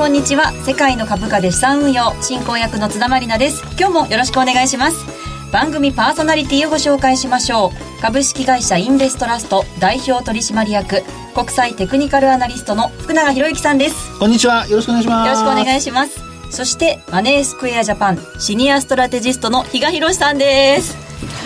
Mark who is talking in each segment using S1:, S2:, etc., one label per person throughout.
S1: んこんにちは。世界の株価で資産運用進行役の津田まりなです。今日もよろしくお願いします。番組パーソナリティをご紹介しましょう。株式会社インベストラスト代表取締役国際テクニカルアナリストの福永博之さんです。
S2: こんにちは。よろしくお願いします。
S1: よろしくお願いします。そしてマネースクエアジャパンシニアストラテジストの比嘉博さんです。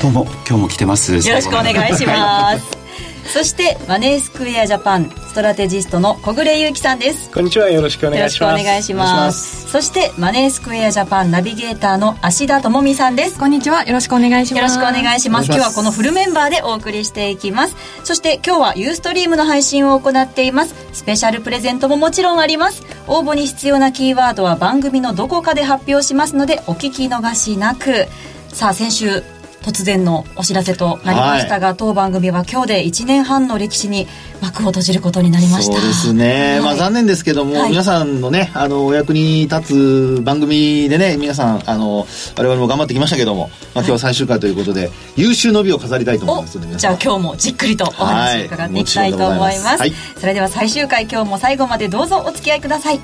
S3: どうも今日も来てます。
S1: よろしくお願いします。そしてマネースクエアジャパンストラテジストの小暮優樹さんです。
S4: こんにちは。よろしくお願いします。
S1: よろしくお願いします。そしてマネースクエアジャパンナビゲーターの芦田智美さんです。
S5: こんにちは。よろしくお願いします。
S1: よろしくお願いします。今日はこのフルメンバーでお送りしていきます。そして今日はユーストリームの配信を行っています。スペシャルプレゼントももちろんあります。応募に必要なキーワードは番組のどこかで発表しますのでお聞き逃しなく。さあ先週突然のお知らせとなりましたが、はい、当番組は今日で1年半の歴史に幕を閉じることになりました。
S2: そうですね、はい、まあ残念ですけども、はい、皆さんのねあのお役に立つ番組でね皆さんあの我々も頑張ってきましたけども、まあ、今日は最終回ということで、優秀の美を飾りたいと思いますの
S1: でじゃあ今日もじっくりとお話を伺っていきたいと思います,、それでは最終回今日も最後までどうぞお付き合いください。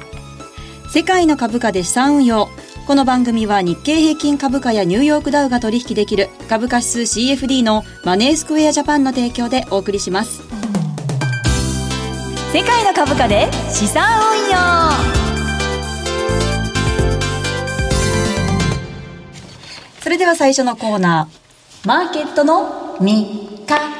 S1: 世界の株価で資産運用この番組は日経平均株価やニューヨークダウが取引できる株価指数 CFD のマネースクエアジャパンの提供でお送りします。世界の株価で資産運用それでは最初のコーナー、マーケットの見方。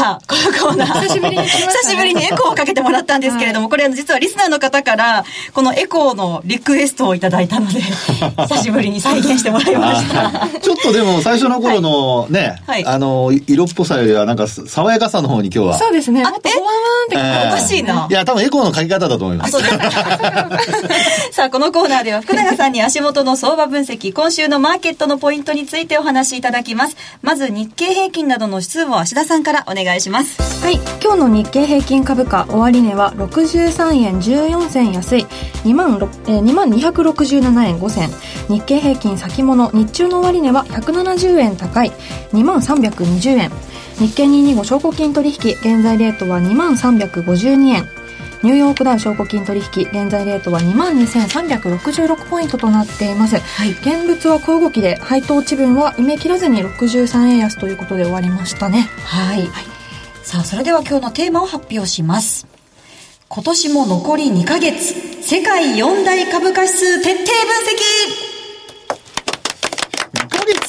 S1: さあ、このコーナー。久しぶりに、ね、久しぶりにエコーをかけてもらったんですけれども、はい、これ実はリスナーの方から、このエコーのリクエストをいただいたので、久しぶりに再現してもらいました。
S2: ちょっとでも最初の頃のね、はい、あの、色っぽさよりはなんか爽やかさの方に今日は。
S5: そうですね。
S1: あ、えおかしいな。
S2: いや、多分エコーの書き方だと思います。
S1: さあ、このコーナーでは福永さんに足元の相場分析、今週のマーケットのポイントについてお話しいただきます。まず日経平均などの指数を芦田さんからお願い願いします。
S5: はい。今日の日経平均株価終値は63円14銭安い。2万え2万267円5銭。日経平均先物日中の終値は170円高い。2万320円。日経225証拠金取引現在レートは2万352円。ニューヨークダウ証拠金取引現在レートは2万2366ポイントとなっています、はい、現物は小動きで配当値分は埋め切らずに63円安ということで終わりましたね。
S1: はい、はいさあ、それでは今日のテーマを発表します。今年も残り2ヶ月、世界四大株価指数徹底分
S2: 析 !2 ヶ月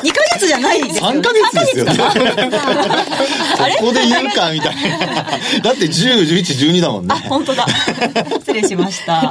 S1: ?2 ヶ月じゃないですよ。3
S2: ヶ月ですよね。ここで言うかみたいな。だって10、11、12だもんね。
S1: あ、本当だ。失礼しました。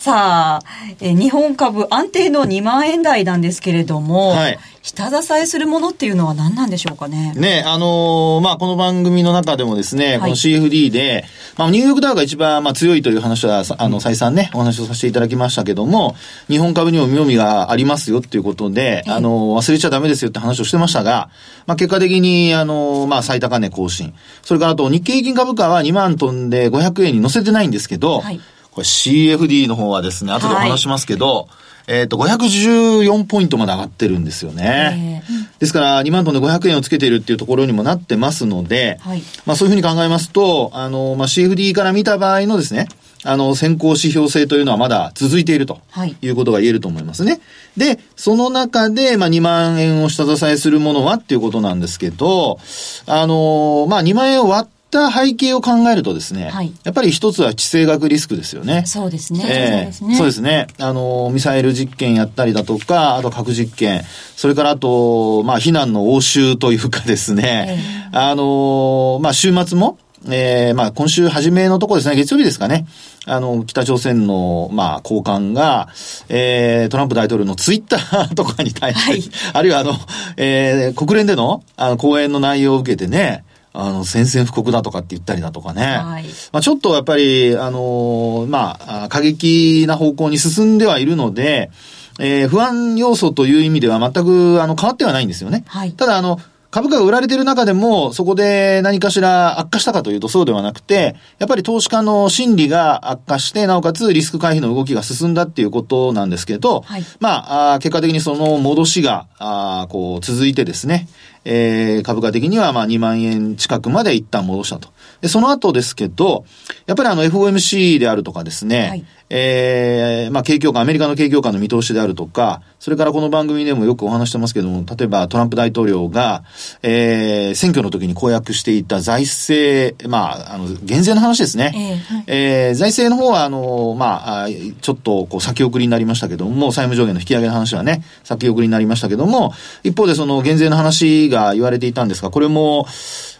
S1: さあ、え日本株安定の2万円台なんですけれども、はい、下支えするものっていうのは何なんでしょうかね？
S2: ね、あのー、まあ、この番組の中でもですね、はい、この CFD で、まあ、ニューヨークダウが一番、まあ、強いという話は、あの、再三ね、お話をさせていただきましたけども、日本株にも妙味がありますよっていうことで、あのー、忘れちゃダメですよって話をしてましたが、まあ、結果的に、あのー、まあ、最高値更新。それからあと、日経平均株価は2万飛んで500円に乗せてないんですけど、はいこれ CFD の方はですね、後でお話しますけど、はい、えっ、と、514ポイントまで上がってるんですよね。ですから、2万トンで500円をつけているっていうところにもなってますので、はい、まあそういうふうに考えますと、あの、まあ CFD から見た場合のですね、あの、先行指標性というのはまだ続いているということが言えると思いますね。はい、で、その中で、まあ、2万円を下支えするものはっていうことなんですけど、あの、まあ、2万円を割ってった背景を考えるとですね、はい、やっぱり一つは地政学リスクですよね。
S1: そうですね。
S2: えー、そうですね。あの、ミサイル実験やったりだとか、あと核実験、それからあと、まあ、避難の応酬というかですね、えー、あの、まあ、週末も、えー、まあ、今週初めのところですね、月曜日ですかね。あの、北朝鮮の、まあ、高官が、えー、トランプ大統領のツイッター とかに対して、はい、あるいはあの、えー、国連での、あの、講演の内容を受けてね、あの、宣戦布告だとかって言ったりだとかね。はい、まあちょっとやっぱり、あのまあ、過激な方向に進んではいるので、えー、不安要素という意味では全く、あの、変わってはないんですよね。はい、ただ、あの、株価が売られている中でも、そこで何かしら悪化したかというとそうではなくて、やっぱり投資家の心理が悪化して、なおかつリスク回避の動きが進んだっていうことなんですけど、はい、まあ、結果的にその戻しが、あこう、続いてですね、えー、株価的にはまあ2万円近くまで一旦戻したと。で、その後ですけど、やっぱりあの FOMC であるとかですね、はい、えー、まあ景況感、アメリカの景況感の見通しであるとか、それからこの番組でもよくお話してますけども、例えばトランプ大統領が、えー、選挙の時に公約していた財政、まあ、あの、減税の話ですね。えー、はい、えー、財政の方は、あの、まあ、ちょっとこう先送りになりましたけども、債務上限の引き上げの話はね、先送りになりましたけども、一方でその減税の話が言われていたんですが、これも、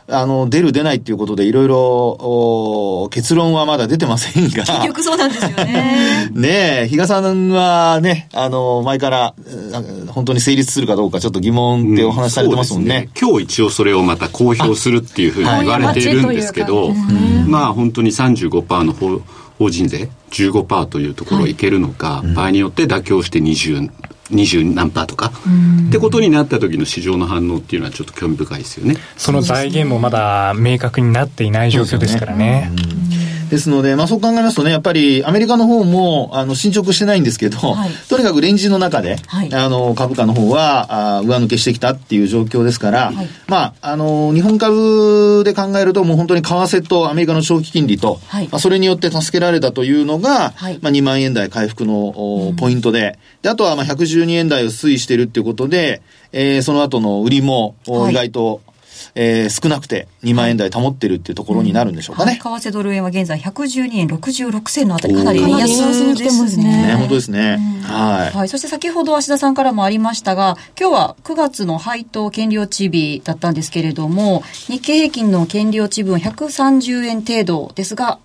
S2: あの、出る出ないっていうことでいろいろ、結論はまだ出てませんが。
S1: 結局そうなんですよね。ね
S2: え、比嘉さんはね、あの、前から、本当に成立するかどうかちょっと疑問ってお話しされてますもんね。うん、ね。
S3: 今日一応それをまた公表するっていうふうに言われているんですけど、まあ本当に35%の法法人税15%というところいけるのか、はい、場合によって妥協して20、二十何パーとか、ってことになった時の市場の反応っていうのはちょっと興味深いですよね。
S4: その財源もまだ明確になっていない状況ですからね。
S2: ですので、まあそう考えますとね、やっぱりアメリカの方も、あの、進捗してないんですけど、はい、とにかくレンジの中で、はい、あの、株価の方は、あ上抜けしてきたっていう状況ですから、はい、まあ、あの、日本株で考えると、もう本当に為替とアメリカの長期金利と、まあ、それによって助けられたというのが、まあ2万円台回復の、ポイントで、で、あとはまあ112円台を推移しているっていうことで、えー、その後の売りも、意外と、えー、少なくて2万円台保ってるっていうところになるんでしょうかね。
S1: うんはい、為替ドル円は現在112円66銭のあたりかなり円安ですね。
S2: ね、本当ですね、うん、はい。
S1: はい。そして先ほど芦田さんからもありましたが、今日は9月の配当権利落ち日だったんですけれども、日経平均の権利落ち分130円程度ですが、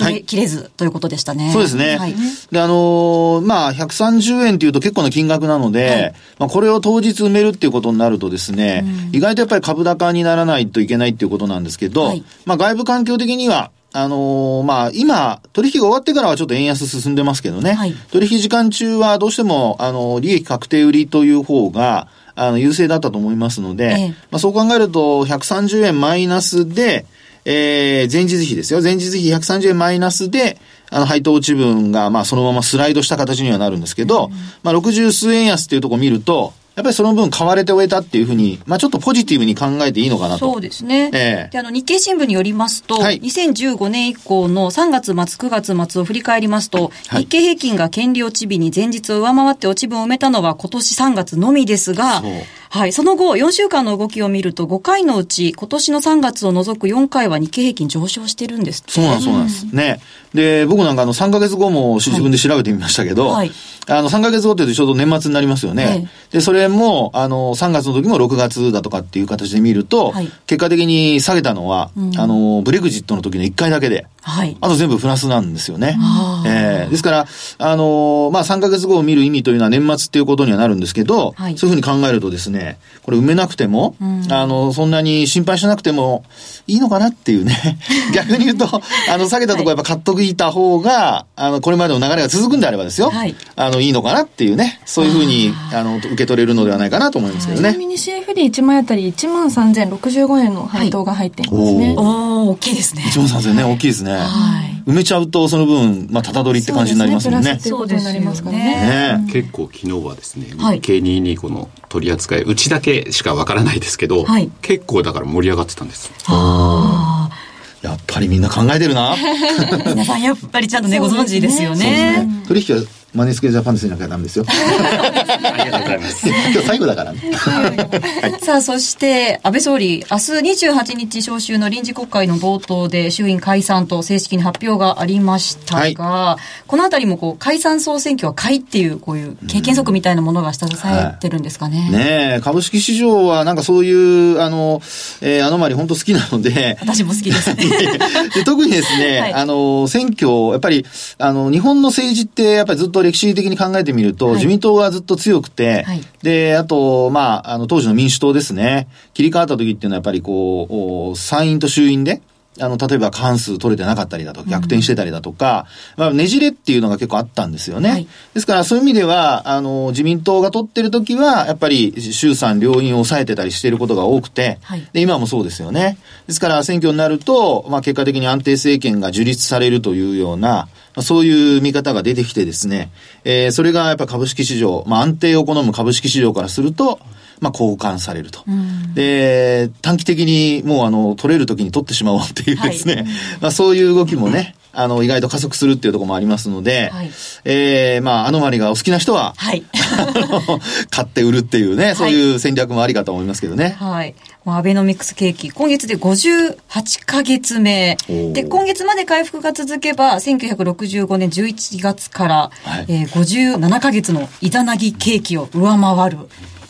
S1: はい、切れずということでしたね。
S2: そうですね。はい、で、あのー、まあ、130円というと結構な金額なので、はい、まあ、これを当日埋めるっていうことになるとですね、うん、意外とやっぱり株高にならないといけないっていうことなんですけど、はい、まあ、外部環境的には、あのー、まあ、今、取引が終わってからはちょっと円安進んでますけどね、はい、取引時間中はどうしても、あの、利益確定売りという方が、あの、優勢だったと思いますので、ええ、まあ、そう考えると、130円マイナスで、えー、前日比ですよ。前日比130円マイナスで、あの、配当落ち分が、まあ、そのままスライドした形にはなるんですけど、うん、まあ、60数円安っていうところを見ると、やっぱりその分買われて終えたっていうふうに、まあちょっとポジティブに考えていいのかな
S1: と。そうですね。ええー、で、あの、日経新聞によりますと、はい、2015年以降の3月末、9月末を振り返りますと、はい、日経平均が権利落ち日に前日を上回って落ち分を埋めたのは今年3月のみですが、はい。その後、4週間の動きを見ると、5回のうち、今年の3月を除く4回は日経平均上昇してるんです
S2: そうなんです、そうなんです。ね。で、僕なんかあの、3ヶ月後も自分で調べてみましたけど、はい、あの、3ヶ月後ってちょうど年末になりますよね。はい、で、それも、あの、3月の時も6月だとかっていう形で見ると、はい、結果的に下げたのは、うん、あの、ブレグジットの時の1回だけで、はい、あと全部プラスなんですよね。えー、ですから、あの、まあ、3ヶ月後を見る意味というのは年末っていうことにはなるんですけど、はい、そういうふうに考えるとですね、これ埋めなくても、うん、あの、そんなに心配しなくてもいいのかなっていうね。逆に言うと、あの、下げたところやっぱ買っといた方が、あの、これまでの流れが続くんであればですよ。はい、あの、いいのかなっていうね、そういうふうに、あの、受け取れるのではないかなと思いますけどね。ちな
S5: みに CFD1 枚あたり1万3065円の配当が入っていますね。はい、
S1: 大きいですね。
S2: 1万3000円ね、大きいですね。はい。埋めちゃうとその分、まあ、ただ取りって感じになりますもんね。
S5: そうですね。
S3: ね結構昨日はですね、日経225の取り扱い、うちだけしかわからないですけど、はい、結構だから盛り上がってたんです。
S2: ああ。やっぱりみんな考えてるな。
S1: 皆さんやっぱりちゃんとね、ご存知ですよね。
S2: ね取引はマネースケジャパンでせなきゃダメですよ。ありがとうございます。今日最後だからね。
S1: はい、さあ、そして、安倍総理、明日28日召集の臨時国会の冒頭で衆院解散と正式に発表がありましたが、はい、このあたりもこう、解散総選挙は会っていう、こういう経験則みたいなものが下支えてるんですかね。
S2: はい、ね株式市場はなんかそういう、あの、えー、アノマリ本当好きなので。
S1: 私も好きですね。
S2: で特にですね、はい、あの、選挙、やっぱり、あの、日本の政治ってやっぱりずっと歴史的に考えてみると、はい、自民党がずっと強くて、はい、で、あと、まあ、あの、当時の民主党ですね、切り替わった時っていうのはやっぱりこう、参院と衆院で、あの、例えば過半数取れてなかったりだとか、逆転してたりだとか、うん、まあ、ねじれっていうのが結構あったんですよね。はい、ですから、そういう意味では、あの、自民党が取ってる時は、やっぱり衆参両院を抑えてたりしていることが多くて、はい、で、今もそうですよね。ですから、選挙になると、まあ、結果的に安定政権が樹立されるというような、そういう見方が出てきてですね、えー、それがやっぱ株式市場、まあ、安定を好む株式市場からすると、まあ、交換されると。で、短期的にもうあの、取れる時に取ってしまおうっていうですね、はい、まあ、そういう動きもね、あの、意外と加速するっていうところもありますので、はい、ええー、まあ、アノマリがお好きな人は、はい。買って売るっていうね、そういう戦略もありかと思いますけどね。
S1: はい。アベノミクス景気、今月で58ヶ月目。で、今月まで回復が続けば、1965年11月から、はい、えー、57ヶ月のイザナギ景気を上回る、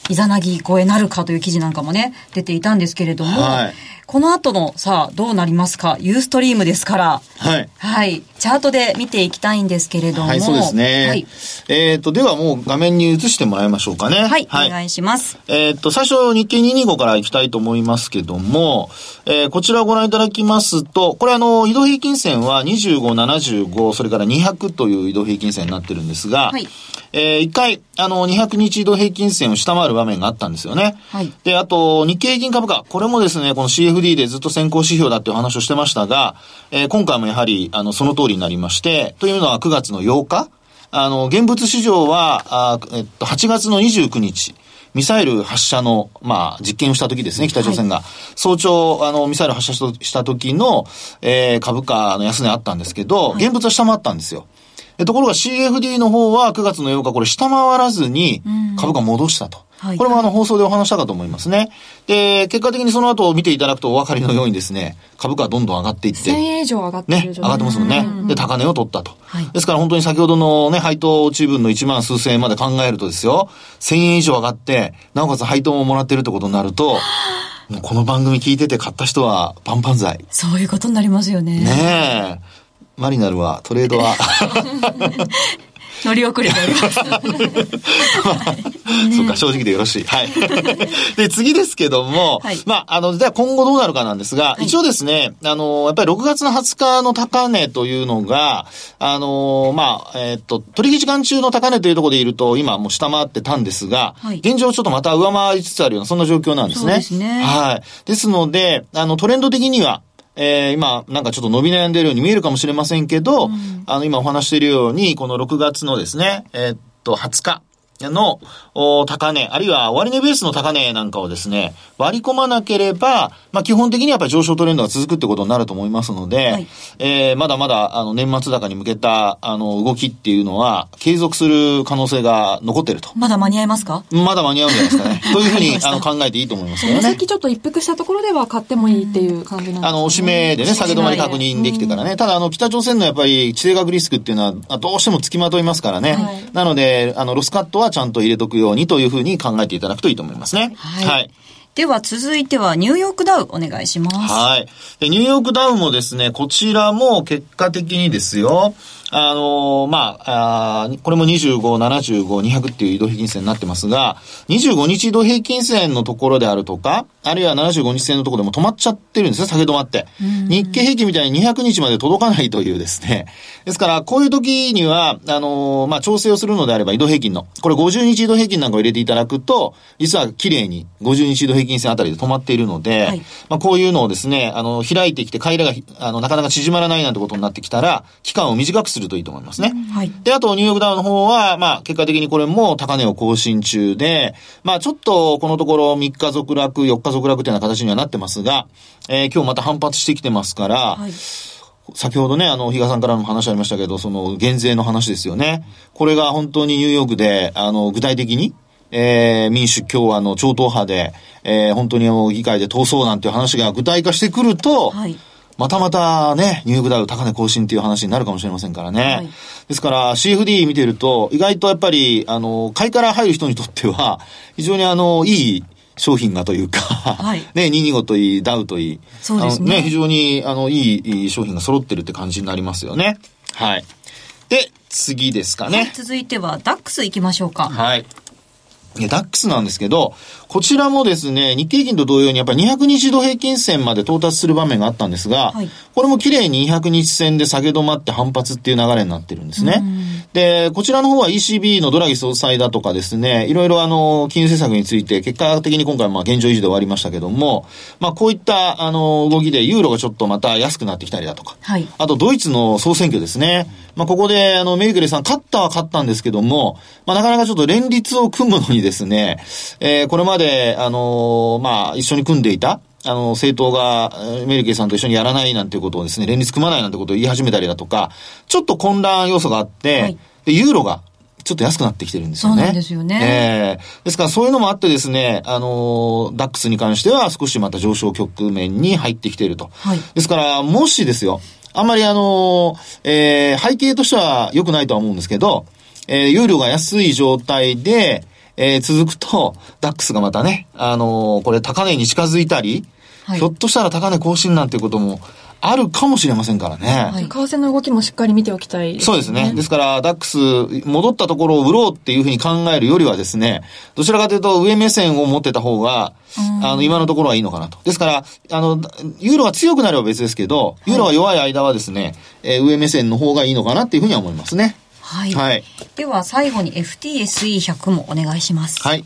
S1: いざなぎ越えなるかという記事なんかもね、出ていたんですけれども、はい。この後のさあどうなりますか？ユーストリームですから。
S2: はい。
S1: はい。チャートで見ていきたいんですけれども。
S2: はい、そうですね。はい。えっ、ー、と、ではもう画面に移してもらいましょうかね。
S1: はい。はい、お願いします。
S2: えっ、ー、と、最初日経225から行きたいと思いますけども、えー、こちらをご覧いただきますと、これあの、移動平均線は25、75、それから200という移動平均線になってるんですが、はい。えー、一回、あの、200日移動平均線を下回る場面があったんですよね。はい。で、あと、日経平均株価、これもですね、この CFD でずっと先行指標だっていう話をしてましたが、えー、今回もやはり、あの、その通りになりまして、というのは9月の8日、あの、現物市場は、あえっと、8月の29日、ミサイル発射の、まあ、実験をした時ですね、北朝鮮が。はい、早朝、あの、ミサイル発射した時の、えー、株価の安値あったんですけど、現物は下回ったんですよ。ところが CFD の方は9月の8日これ下回らずに株価戻したと。はい、これもあの放送でお話したかと思いますね。で、結果的にその後見ていただくとお分かりのようにですね、株価はどんどん上がっていって。1000
S5: 円以上上がってる
S2: ね。上がってますもんね。で、高値を取ったと。はい、ですから本当に先ほどのね、配当値分の1万数千円まで考えるとですよ、1000円以上上がって、なおかつ配当ももらってるってことになると、もうこの番組聞いてて買った人はパンパン剤。
S1: そういうことになりますよね。
S2: ねえ。マリナルは、トレードは
S1: 乗り遅れております。
S2: そうか、正直でよろしい。はい。で、次ですけども、はい、まあ、あの、じゃあ今後どうなるかなんですが、はい、一応ですね、あの、やっぱり6月の20日の高値というのが、あの、まあ、えっ、と、取引時間中の高値というところでいると、今もう下回ってたんですが、はい、現状ちょっとまた上回りつつあるような、そんな状況なんですね。そうですね。はい。ですので、あの、トレンド的には、えー、今、なんかちょっと伸び悩んでいるように見えるかもしれませんけど、うん、あの、今お話しているように、この6月のですね、えー、っと、20日、の高値、あるいは終値ベースの高値なんかをですね、割り込まなければ、まあ基本的にやっぱり上昇トレンドが続くってことになると思いますので、はい、えー、まだまだあの年末高に向けたあの動きっていうのは継続する可能性が残ってると。
S1: まだ間に合いますか？
S2: まだ間に合うんじゃないですかね。というふうにあの考えていいと思いますけどね。
S5: 先ちょっと一服したところでは買ってもいいっていう感じなんですね。あ
S2: の、おしめでね、下げ止まり確認できてからね。ただあの、北朝鮮のやっぱり地政学リスクっていうのはどうしても付きまといますからね。はい、なので、あの、ロスカットはちゃんと入れとくようにというふうに考えていただくといいと思いますね。はい。はい
S1: では続いてはニューヨークダウお願いします。
S2: はい。で、ニューヨークダウもですね、こちらも結果的にですよ、あのー、まあ、あこれも25、75、200っていう移動平均線になってますが、25日移動平均線のところであるとか、あるいは75日線のところでも止まっちゃってるんですね、下げ止まって。日経平均みたいに200日まで届かないというですね。ですから、こういう時には、あのー、まあ、調整をするのであれば移動平均の、これ50日移動平均なんかを入れていただくと、実は綺麗に50日移動平均線あたりで止まっているので、はい、まあ、こういうのをですね、あの、開いてきて、回路が、あの、なかなか縮まらないなんてことになってきたら、期間を短くするるといいと思いますね。はい。で、あと、ニューヨークダウの方は、まあ、結果的にこれも高値を更新中で、まあ、ちょっと、このところ3日続落、4日続落というような形にはなってますが、えー、今日また反発してきてますから、はい先ほどね、あの、比嘉さんからも話ありましたけど、その、減税の話ですよね。これが本当にニューヨークで、あの、具体的に、えー、民主共和の超党派で、えー、本当に議会で通そうなんていう話が具体化してくると、はいまたまたね、ニューヨークダウ高値更新っていう話になるかもしれませんからね。はい、ですから CFD 見てると、意外とやっぱり、あの、買いから入る人にとっては、非常にあの、いい商品がというか、はい、ね、225といい、ダウといい、
S1: そうですね。
S2: ね、非常に、あの、いい商品が揃ってるって感じになりますよね。はい。で、次ですかね。はい、
S1: 続いては、ダックス行きましょうか。
S2: はい。ダックスなんですけど、こちらもですね、日経平均と同様にやっぱり200日移動平均線まで到達する場面があったんですが、はい、これも綺麗に200日線で下げ止まって反発っていう流れになってるんですね。で、こちらの方は ECB のドラギ総裁だとかですね、いろいろあの、金融政策について結果的に今回まあ現状維持で終わりましたけども、まあこういったあの、動きでユーロがちょっとまた安くなってきたりだとか、はい、あとドイツの総選挙ですね。まあここであの、メルケルさん勝ったは勝ったんですけども、まあなかなかちょっと連立を組むのにですね、えー、これまで、あのー、まあ、一緒に組んでいた、あの、政党がメルケルさんと一緒にやらないなんてことをですね、連立組まないなんてことを言い始めたりだとか、ちょっと混乱要素があって、はい、で、ユーロがちょっと安くなってきてるんですよね。
S1: そうなんですよね。
S2: ええー、ですからそういうのもあってですね、あの、ダックスに関しては少しまた上昇局面に入ってきていると。はい、ですから、もしですよ、あんまりあの、えー、背景としては良くないとは思うんですけど、えー、ユーロが安い状態で、えー、続くと、ダックスがまたね、あのー、これ高値に近づいたり、はい、ひょっとしたら高値更新なんていうこともあるかもしれませんからね。
S5: はい、為替の動きもしっかり見ておきたい、
S2: ね、そうですね。ですから、ダックス、戻ったところを売ろうっていうふうに考えるよりはですね、どちらかというと上目線を持ってた方が、あの、今のところはいいのかなと。ですから、あの、ユーロが強くなれば別ですけど、ユーロが弱い間はですね、えー、上目線の方がいいのかなっていうふうには思いますね。
S1: はい。はい、では、最後に FTSE100 もお願いします。
S2: はい。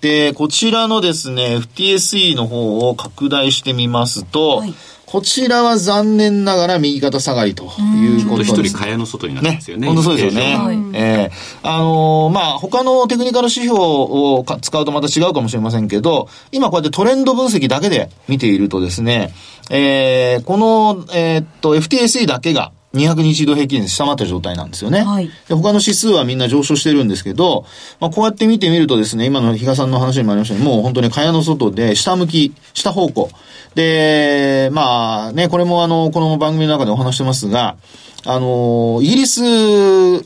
S2: で、こちらのですね、FTSE の方を拡大してみますと、はいこちらは残念ながら右肩下がりということです。
S3: 一人蚊帳の外になってますよね。
S2: 本当そうですよね。はい、えー、あのー、まあ、他のテクニカル指標を使うとまた違うかもしれませんけど、今こうやってトレンド分析だけで見ているとですね、えー、この、えー、っと、FTSE だけが、200日移動平均線下回った状態なんですよね。はい、で他の指数はみんな上昇してるんですけど、まあ、こうやって見てみるとですね、今の比嘉さんの話にもありましたように、もう本当に蚊帳の外で下向き、下方向。で、まあね、これもあの、この番組の中でお話してますが、あの、イギリス、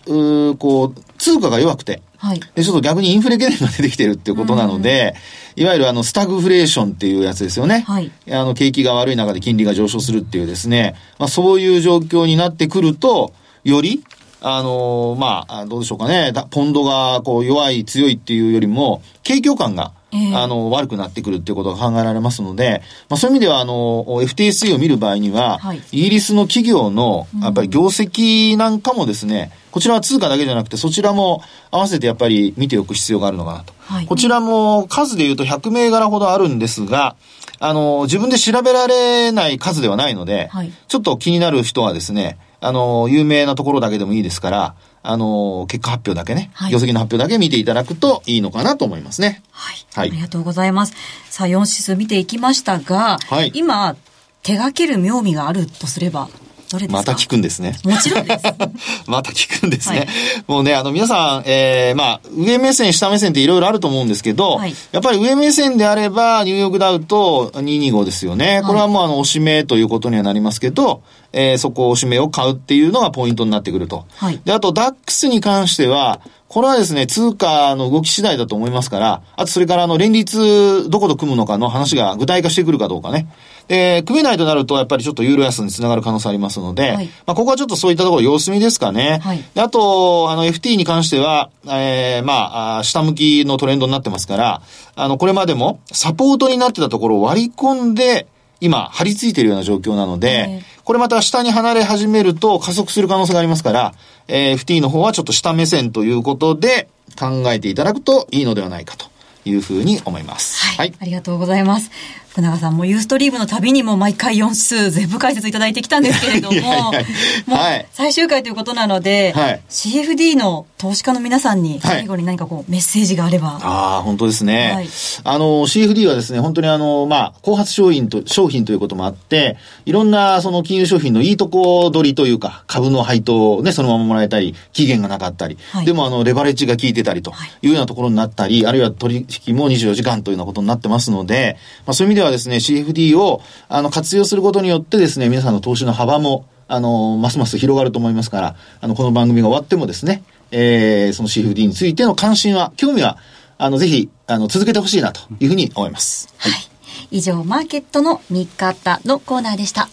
S2: こう、通貨が弱くて、はい、で、ちょっと逆にインフレ懸念が出てきてるっていうことなので、いわゆるあの、スタグフレーションっていうやつですよね。はい、あの、景気が悪い中で金利が上昇するっていうですね、まあそういう状況になってくると、より、あのまあ、どうでしょうかね、ポンドがこう弱い、強いっていうよりも、景況感があの、悪くなってくるっていうことが考えられますので、まあ、そういう意味では、あの、FTSE を見る場合には、はい、イギリスの企業の、やっぱり業績なんかもですね、こちらは通貨だけじゃなくて、そちらも合わせてやっぱり見ておく必要があるのかなと。はい、こちらも数で言うと100銘柄ほどあるんですが、あの、自分で調べられない数ではないので、はい、ちょっと気になる人はですね、あの、有名なところだけでもいいですから、あの、結果発表だけね、はい、業績の発表だけ見ていただくといいのかなと思いますね。
S1: はい。はい、ありがとうございます。さあ、4指数見ていきましたが、はい、今、手掛ける妙味があるとすれば、どれですか？
S2: また聞くんですね。
S1: もちろんです。
S2: また聞くんですね。はい、もうね、あの、皆さん、えー、まあ、上目線、下目線っていろいろあると思うんですけど、はい、やっぱり上目線であれば、ニューヨークダウと225ですよね。これはもう、あの、おしめということにはなりますけど、えー、そこを指名を買うっていうのがポイントになってくると。はい、で、あと、ダックスに関しては、これはですね、通貨の動き次第だと思いますから、あとそれからあの、連立どこと組むのかの話が具体化してくるかどうかね。で、組めないとなると、やっぱりちょっとユーロ安につながる可能性ありますので、はい、まあ、ここはちょっとそういったところ様子見ですかね。はい、であと、あの、FT に関しては、えー、まあ、下向きのトレンドになってますから、あの、これまでもサポートになってたところを割り込んで、今、張り付いているような状況なので、これまた下に離れ始めると加速する可能性がありますから、えー、FT の方はちょっと下目線ということで考えていただくといいのではないかというふうに思います。
S1: はい。はい、ありがとうございます。福永さんもユーストリームの旅にも毎回4数全部解説いただいてきたんですけれども、いやい最終回ということなので、はい、CFD の投資家の皆さんに最後に何かこうメッセージがあれば。はい、
S2: ああ、本当ですね。はい、あの、CFD はですね、本当にあの、まあ、後発商品と、商品ということもあって、いろんなその金融商品のいいとこ取りというか、株の配当をね、そのままもらえたり、期限がなかったり、でもあの、レバレッジが効いてたりとい。うようなところになったり、あるいは取引も24時間というようなことになってますので、まあそういう意味ではですね、CFD を、あの、活用することによってですね、皆さんの投資の幅も、あの、ますます広がると思いますから、あの、この番組が終わってもですね、えー、その CFD についての関心は、興味は、あの、ぜひ、あの、続けてほしいなというふうに思います。
S1: はい。はい、以上、マーケットの見方のコーナーでした。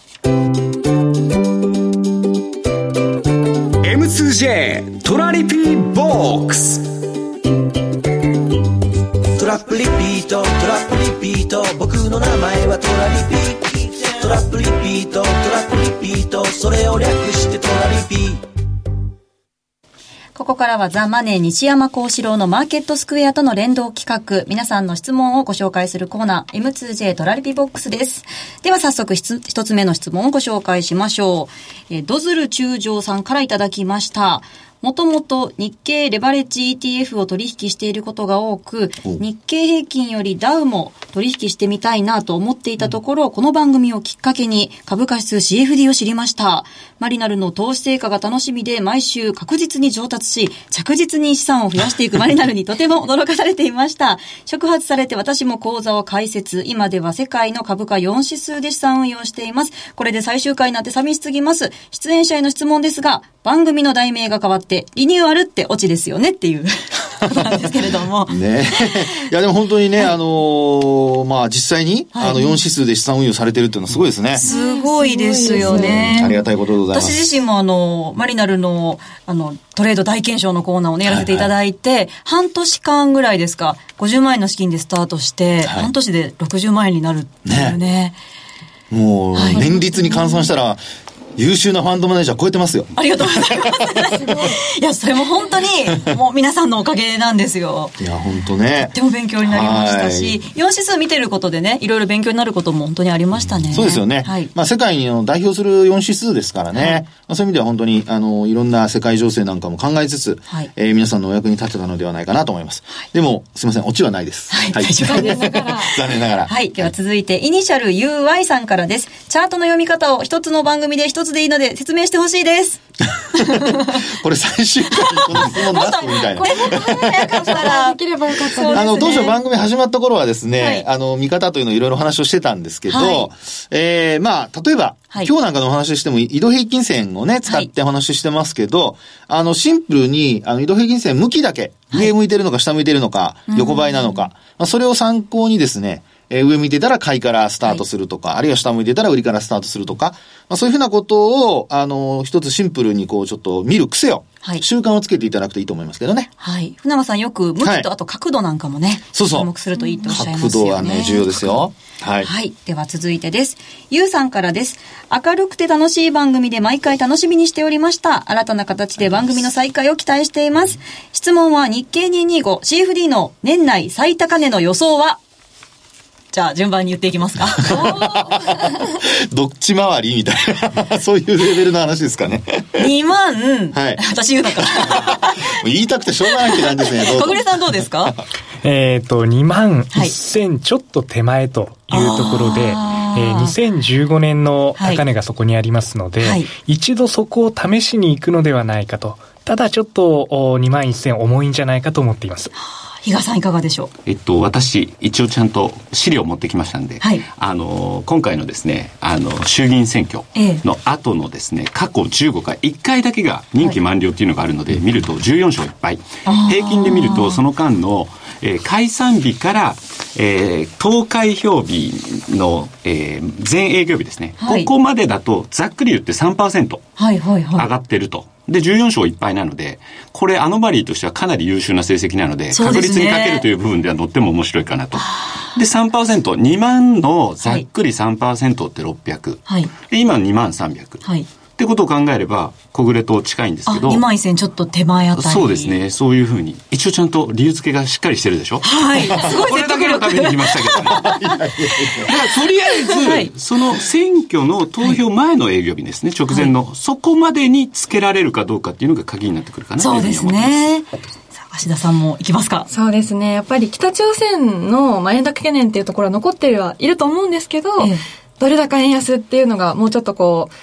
S6: M2J トラリピーボックストラップリピート。トラップリピート。僕の名前はトラリピー。トラップリピート。トラップリピート。それを略してトラリピ。
S1: ここからはザ・マネー西山幸四郎のマーケットスクエアとの連動企画、皆さんの質問をご紹介するコーナー、M2J トラリピボックスです。では早速一つ目の質問をご紹介しましょう。えドズル中将さんからいただきました。もともと日経レバレッジ ETF を取引していることが多く、日経平均よりダウも取引してみたいなと思っていたところ、この番組をきっかけに株価指数 CFD を知りました。マリナルの投資成果が楽しみで毎週確実に上達し、着実に資産を増やしていくマリナルにとても驚かされていました。触発されて私も講座を開設。今では世界の株価4指数で資産運用しています。これで最終回になって寂しすぎます。出演者への質問ですが、番組の題名が変わって、リニューアルってオチですよねっていうこと なんですけれども。
S2: ねいや、でも本当にね、あのーまあ、実際に、
S1: はい
S2: あの、4指数で資産運用されてるっていうのはすごいですね。
S1: すごいですよね。
S2: ありがたいことでございます。
S1: 私自身もあの、マリナルの、あの、トレード大検証のコーナーをね、やらせていただいて、半年間ぐらいですか、50万円の資金でスタートして、
S2: はい
S1: 半年で60万円になるっていうね。
S2: もう、年率に換算したら、優秀なファンドマネージャー超えてますよ。
S1: ありがとうございます。いや、それも本当に、もう皆さんのおかげなんですよ。
S2: いや、本当ね
S1: と。ても勉強になりましたし、4指数見てることでね、いろいろ勉強になることも本当にありましたね。
S2: そうですよね。
S1: はい。
S2: まあ、世界の代表する4指数ですからね。まあ、そういう意味では本当に、あの、いろんな世界情勢なんかも考えつつ、
S1: はい
S2: えー皆さんのお役に立てたのではないかなと思います。でも、すみません、オチはないです。
S1: はい大丈夫です
S2: 残念ながら。
S1: はい。では続いて、イニシャル UI さんからです。チャートの読み方を一つの番組で一つでいいので説明してほしいです。
S2: これ最終回にこの質問出すみたいな
S1: こ。れもっと早かったら
S5: で。きればよかったです。
S2: あの、当初番組始まった頃はですね、
S1: はい
S2: あの、見方というのをいろいろ話をしてたんですけど、
S1: はい
S2: えー、まあ、例えば、
S1: はい
S2: 今日なんかのお話ししても、移動平均線をね、使ってお話ししてますけど、あの、シンプルに、あの、移動平均線向きだけ、上向いてるのか下向いてるのか、横ばいなのか、まあ、それを参考にですね、えー上向いてたら買いからスタートするとか、あるいは下向いてたら売りからスタートするとか、まあ、そういうふうなことを、あの、一つシンプルにこう、ちょっと見る癖を、
S1: はい
S2: 習慣をつけていただくといいと思いますけどね。
S1: はい。船間さんよく向
S2: はい
S1: きとあと角度なんかもね、
S2: そうそう
S1: 注目するといいとおっしゃいますよね。
S2: 角度はね、重要ですよ。はい。
S1: はい。では続いてです。ゆうさんからです。明るくて楽しい番組で毎回楽しみにしておりました。新たな形で番組の再開を期待しています。質問は日経 225CFD の年内最高値の予想は？じゃあ順番に言っていきますか。
S2: どっち回りみたいな、そういうレベルの話ですかね。
S1: 2万、
S2: はい
S1: 私言うのか。
S2: 言いたくてしょうがないって感じですね。
S1: 小暮さんどうですか？
S4: えっ、と、2万
S1: はい
S4: 1000ちょっと手前というところで、え
S1: あ
S4: ー
S1: ー
S4: 2015年の高値がそこにありますので、
S1: はい
S4: 一度そこを試しに行くのではないかと。ただちょっとお2万1000重いんじゃないかと思っています。
S1: 比嘉さんいかがでしょう？
S3: えっと、私、一応ちゃんと資料を持ってきましたんで、
S1: はい。
S3: あの、今回のですね、あの、衆議院選挙の後のですね、過去15回、1回だけが任期満了っていうのがあるので、見ると14勝1敗。平均で見ると、その間の、えー解散日から、えー投開票日の、えー前営業日ですね、
S1: はい。
S3: ここまでだと、ざっくり言って3%。
S1: はいはいはい。
S3: で、14勝1敗なので、これアノマリーとしてはかなり優秀な成績なので、確率にかけるという部分ではとっても面白いかなと。で、3%、2万のざっくり3%って600。
S1: はい。
S3: で、今2万300。
S1: はい。
S3: ってことを考えれば、小暮と近いんです
S1: あ、
S3: けど。
S1: 2万1000ちょっと手前あたり。
S3: そうです。ね。そういうふうに。一応ちゃんと理由付けがしっかりしてるでしょ？
S1: はい。すごい
S3: これだけのために来ましたけどね。だからとりあえず、
S1: はい
S3: その選挙の投票前の営業日ですね、直前の、そこまでにつけられるかどうかっていうのが鍵になってくるかなとい
S1: そううです
S3: ふうに思います。
S1: ね。さあ、芦田さんも行きますか
S5: そうですね。やっぱり北朝鮮のまあ円高懸念っていうところは残ってるはいると思うんですけど、
S1: ええ
S5: ドル高円安っていうのがもうちょっとこう、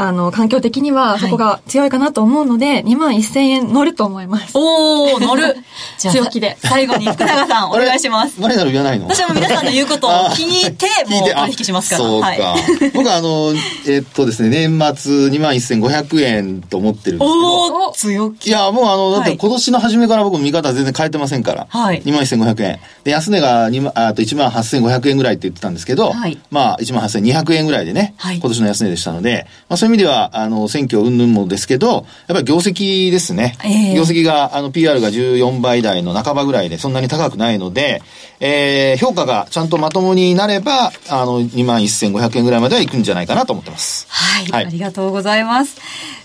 S5: あの、環境的にはそこが強いかなと思うので、2万1000円乗ると思います。
S1: おー、乗る。
S5: 強気で
S1: 最後に福永さん、お願いします。
S2: マリナル言わないの？
S1: 私はもう皆さんの言うことを聞いて、もう
S2: あ
S1: 取引しますから。
S2: そうか。
S1: はい。
S2: 僕はあの、えっとですね、年末2万1500円と思ってるんですけど、
S1: おー、強
S2: い
S1: 気。
S2: や、もうあの、だっ
S1: はい
S2: て今年の初めから僕見方全然変えてませんから。
S1: はい
S2: 2万1500円。で、安値が2万、ああと1万8500円ぐらいって言ってたんですけど、
S1: はい
S2: まあ1万8200円ぐらいでね、
S1: はい
S2: 今年の安値でしたので、まあそういう意味では、あの、選挙云々もですけど、やっぱり業績ですね。
S1: ええ
S2: 業績が、あの、PR が14倍台の半ばぐらいで、そんなに高くないので、えー、評価がちゃんとまともになれば、あの、2万1500円ぐらいまでは行くんじゃないかなと思ってます。
S1: はい、
S2: はい
S1: ありがとうございます。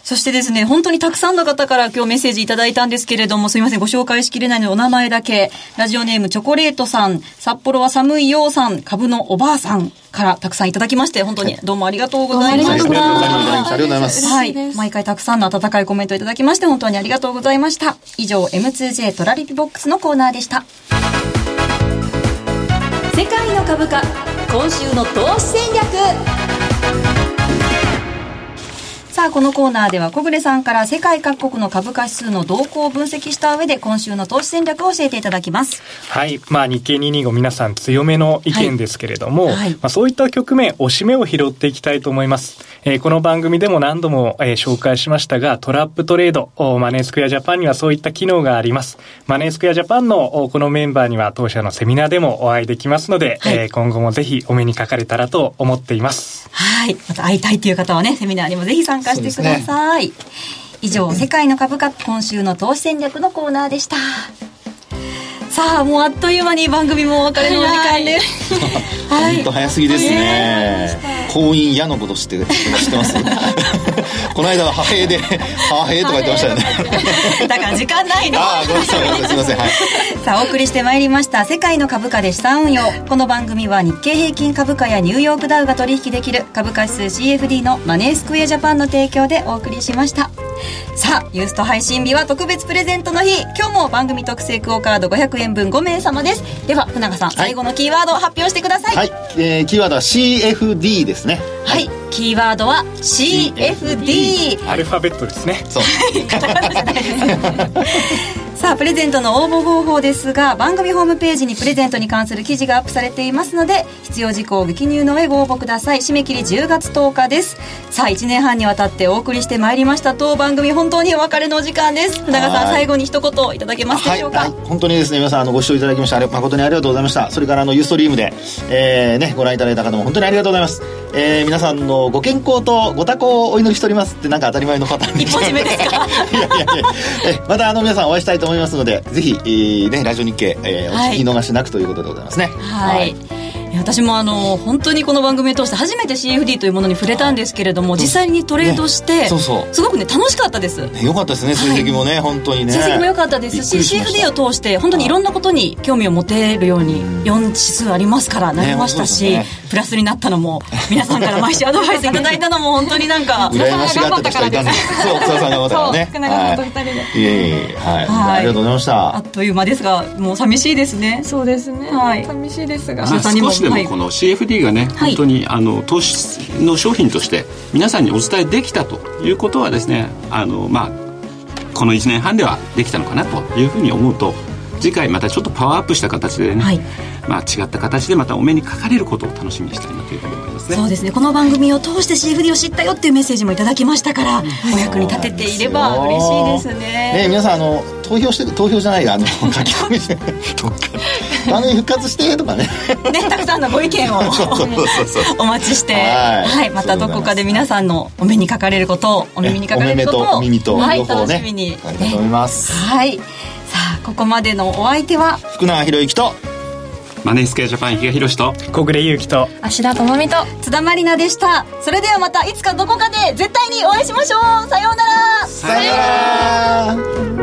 S1: そしてですね、本当にたくさんの方から今日メッセージいただいたんですけれども、すいません、ご紹介しきれないのでお名前だけ。ラジオネームチョコレートさん、札幌は寒いようさん、株のおばあさん、からたくさんいただきまして、本当にどうもありがとうございました。ありがとうご
S2: ざいます。
S1: はい。毎回たくさんの温かいコメントいただきまして、本当にありがとうございました。以上、M2J トラリピボックスのコーナーでした。世界の株価、今週の投資戦略。さあ、このコーナーでは小暮さんから世界各国の株価指数の動向を分析した上で今週の投資戦略を教えていただきます。
S4: はい。まあ日経225皆さん強めの意見ですけれども、はいはい、まあそういった局面、押し目を拾っていきたいと思います。えー、この番組でも何度も、えー、紹介しましたが、トラップトレード、マネースクエアジャパンにはそういった機能があります。マネースクエアジャパンのこのメンバーには当社のセミナーでもお会いできますので、はい、えー、今後もぜひお目にかかれたらと思っています。
S1: はい。また会いたいという方はね、セミナーにもぜひ参加してください。はい。以上、世界の株価、今週の投資戦略のコーナーでした。さあ、もうあっという間に番組もお別れのお時間です。
S2: はい。本当早すぎですね。婚姻嫌のこと知って知ってます この間は派兵で、派兵とか言ってましたよね。
S1: だから時間ないの。
S2: ああ、ごめんなさい、すみません。はい。
S1: さあ、お送りしてまいりました、世界の株価で資産運用。この番組は日経平均株価やニューヨークダウが取引できる株価指数 CFD のマネースクエアジャパンの提供でお送りしました。さあ、ユースト配信日は特別プレゼントの日。今日も番組特製クオカード500円分5名様です。では、福永さん、最後のキーワードを発表してください。
S2: はい。えー、キーワードは CFD ですね。
S1: はい。キーワードは CFD。
S4: アルファベットですね。そう。
S1: さあプレゼントの応募方法ですが番組ホームページにプレゼントに関する記事がアップされていますので必要事項をご記入の上ご応募ください。締め切り10月10日です。さあ1年半にわたってお送りしてまいりました当番組本当にお別れのお時間です。福永さん最後に一言いただけますでしょうか、はい。はい、
S2: 本当にですね皆さんあのご視聴いただきまして誠にありがとうございました。それからあのユーストリームで、えーね、ご覧いただいた方も本当にありがとうございます、えー、皆さんのご健康とご多幸をお祈りしておりますってなんか当たり前の方
S1: 一本締めですか？いやいやいや。
S2: えまたあの皆さんお会いしたいと思いますのでぜひえー、ね、ラジオ日経、えー、お聞き逃しなくということでございますね。
S1: はい、はい私もあの本当にこの番組を通して初めて CFD というものに触れたんですけれども、実際にトレードして、そうそう。すごくね楽しかったです、
S2: ね、よかったですね成績もね、本当にね。
S1: 成績も良かったですし CFD を通して本当にいろんなことに興味を持てるように4指数ありますからなりましたし、プラスになったのも皆さんから毎週アドバイスいただいたのも本当になんか
S2: 羨ましがってた人いたんですそう。草さんがったからね。福永さんと2人で、いえいえはい、ありがとうございました。
S1: あっという間ですがもう寂しいですね。
S5: そうですね、はい、寂しいですが、
S3: 少しでもこの CFD FD がね、はい、本当にあの投資の商品として皆さんにお伝えできたということはですねあの、まあ、この1年半ではできたのかなというふうに思うと次回またちょっとパワーアップした形でね、はい、まあ、違った形でまたお目にかかれることを楽しみにしたいなというふうに思いますね。
S1: そうですね。この番組を通して CFD を知ったよっていうメッセージもいただきましたから、お役に立てていれば嬉しいですね。ね
S2: 皆さんあの投票して投票じゃないあの書き込みして 番組復活してとかね。
S1: ねたくさんのご意見を お待ちして。はい、はい、またどこかで皆さんのお目にかかれることをお耳にかかれることを
S2: お耳と
S1: はい、楽しみに、ね、
S2: 思います。
S1: はいここまでのお相手は
S2: 福永博之と
S3: マネースケアジャパン比嘉宏と
S4: 小暮優樹と
S5: 芦田智美と
S1: 津田まりなでした。それではまたいつかどこかで絶対にお会いしましょう。さようなら。
S2: さようなら